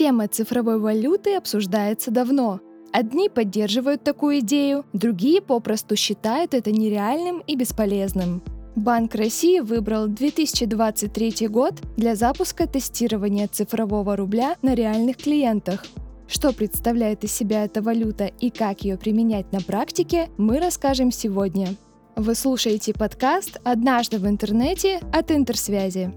Тема цифровой валюты обсуждается давно. Одни поддерживают такую идею, другие попросту считают это нереальным и бесполезным. Банк России выбрал 2023 год для запуска тестирования цифрового рубля на реальных клиентах. Что представляет из себя эта валюта и как ее применять на практике, мы расскажем сегодня. Вы слушаете подкаст «Однажды в интернете» от Интерсвязи.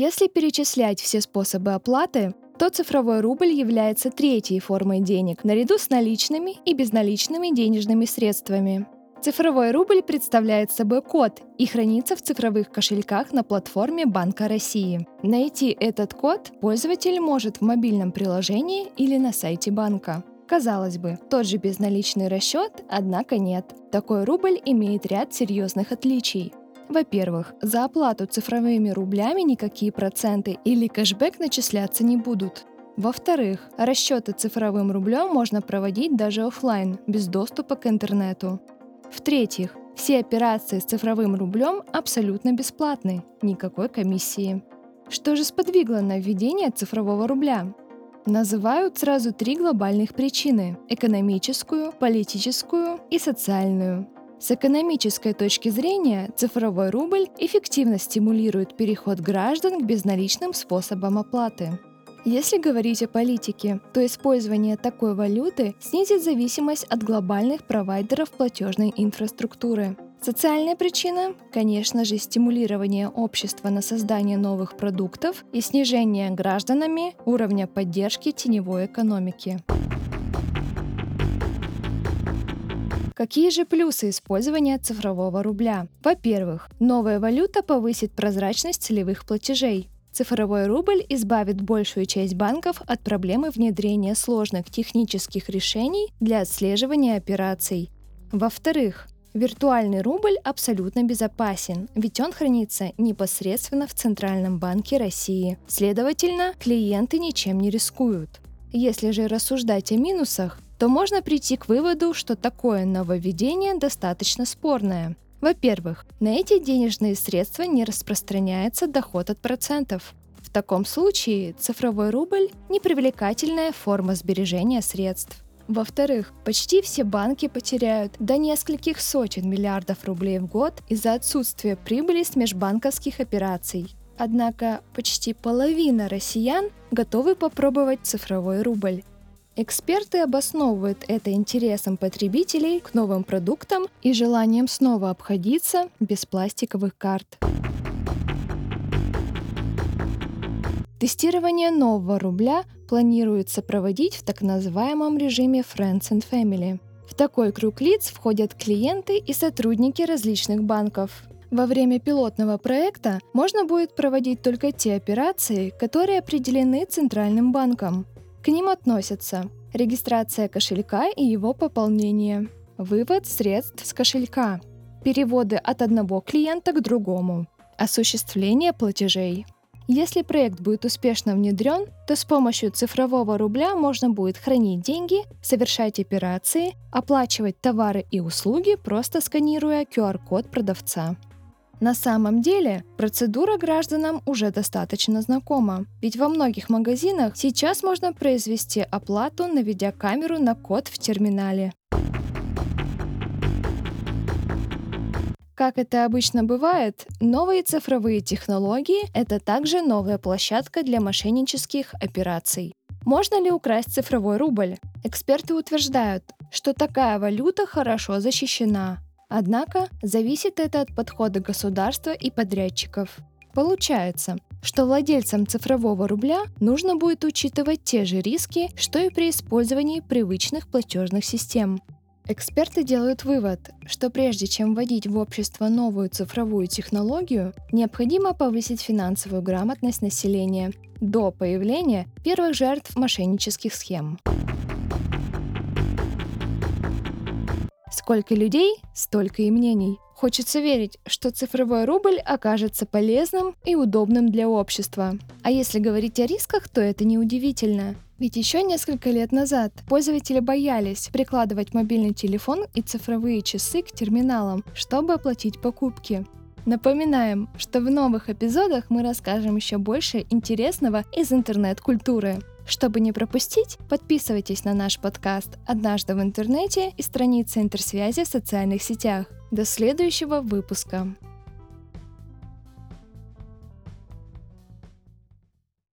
Если перечислять все способы оплаты, то цифровой рубль является третьей формой денег, наряду с наличными и безналичными денежными средствами. Цифровой рубль представляет собой код и хранится в цифровых кошельках на платформе Банка России. Найти этот код пользователь может в мобильном приложении или на сайте банка. Казалось бы, тот же безналичный расчет, однако нет. Такой рубль имеет ряд серьезных отличий. Во-первых, за оплату цифровыми рублями никакие проценты или кэшбэк начисляться не будут. Во-вторых, расчеты цифровым рублем можно проводить даже офлайн, без доступа к интернету. В-третьих, все операции с цифровым рублем абсолютно бесплатны, никакой комиссии. Что же сподвигло на введение цифрового рубля? Называют сразу три глобальных причины – экономическую, политическую и социальную. С экономической точки зрения цифровой рубль эффективно стимулирует переход граждан к безналичным способам оплаты. Если говорить о политике, то использование такой валюты снизит зависимость от глобальных провайдеров платежной инфраструктуры. Социальная причина, конечно же, стимулирование общества на создание новых продуктов и снижение гражданами уровня поддержки теневой экономики. Какие же плюсы использования цифрового рубля? Во-первых, новая валюта повысит прозрачность целевых платежей. Цифровой рубль избавит большую часть банков от проблемы внедрения сложных технических решений для отслеживания операций. Во-вторых, виртуальный рубль абсолютно безопасен, ведь он хранится непосредственно в Центральном банке России. Следовательно, клиенты ничем не рискуют. Если же рассуждать о минусах, то можно прийти к выводу, что такое нововведение достаточно спорное. Во-первых, на эти денежные средства не распространяется доход от процентов. В таком случае цифровой рубль – непривлекательная форма сбережения средств. Во-вторых, почти все банки потеряют до нескольких сотен миллиардов рублей в год из-за отсутствия прибыли с межбанковских операций. Однако почти половина россиян готовы попробовать цифровой рубль. Эксперты обосновывают это интересом потребителей к новым продуктам и желанием снова обходиться без пластиковых карт. Тестирование нового рубля планируется проводить в так называемом режиме Friends and Family. В такой круг лиц входят клиенты и сотрудники различных банков. Во время пилотного проекта можно будет проводить только те операции, которые определены Центральным банком. К ним относятся регистрация кошелька и его пополнение, вывод средств с кошелька, переводы от одного клиента к другому, осуществление платежей. Если проект будет успешно внедрен, то с помощью цифрового рубля можно будет хранить деньги, совершать операции, оплачивать товары и услуги, просто сканируя QR-код продавца. На самом деле, процедура гражданам уже достаточно знакома, ведь во многих магазинах сейчас можно произвести оплату, наведя камеру на код в терминале. Как это обычно бывает, новые цифровые технологии — это также новая площадка для мошеннических операций. Можно ли украсть цифровой рубль? Эксперты утверждают, что такая валюта хорошо защищена, Однако зависит это от подхода государства и подрядчиков. Получается, что владельцам цифрового рубля нужно будет учитывать те же риски, что и при использовании привычных платежных систем. Эксперты делают вывод, что прежде чем вводить в общество новую цифровую технологию, необходимо повысить финансовую грамотность населения до появления первых жертв мошеннических схем. Сколько людей, столько и мнений. Хочется верить, что цифровой рубль окажется полезным и удобным для общества. А если говорить о рисках, то это неудивительно. Ведь еще несколько лет назад пользователи боялись прикладывать мобильный телефон и цифровые часы к терминалам, чтобы оплатить покупки. Напоминаем, что в новых эпизодах мы расскажем еще больше интересного из интернет-культуры. Чтобы не пропустить, подписывайтесь на наш подкаст «Однажды в интернете» и страницы интерсвязи в социальных сетях. До следующего выпуска!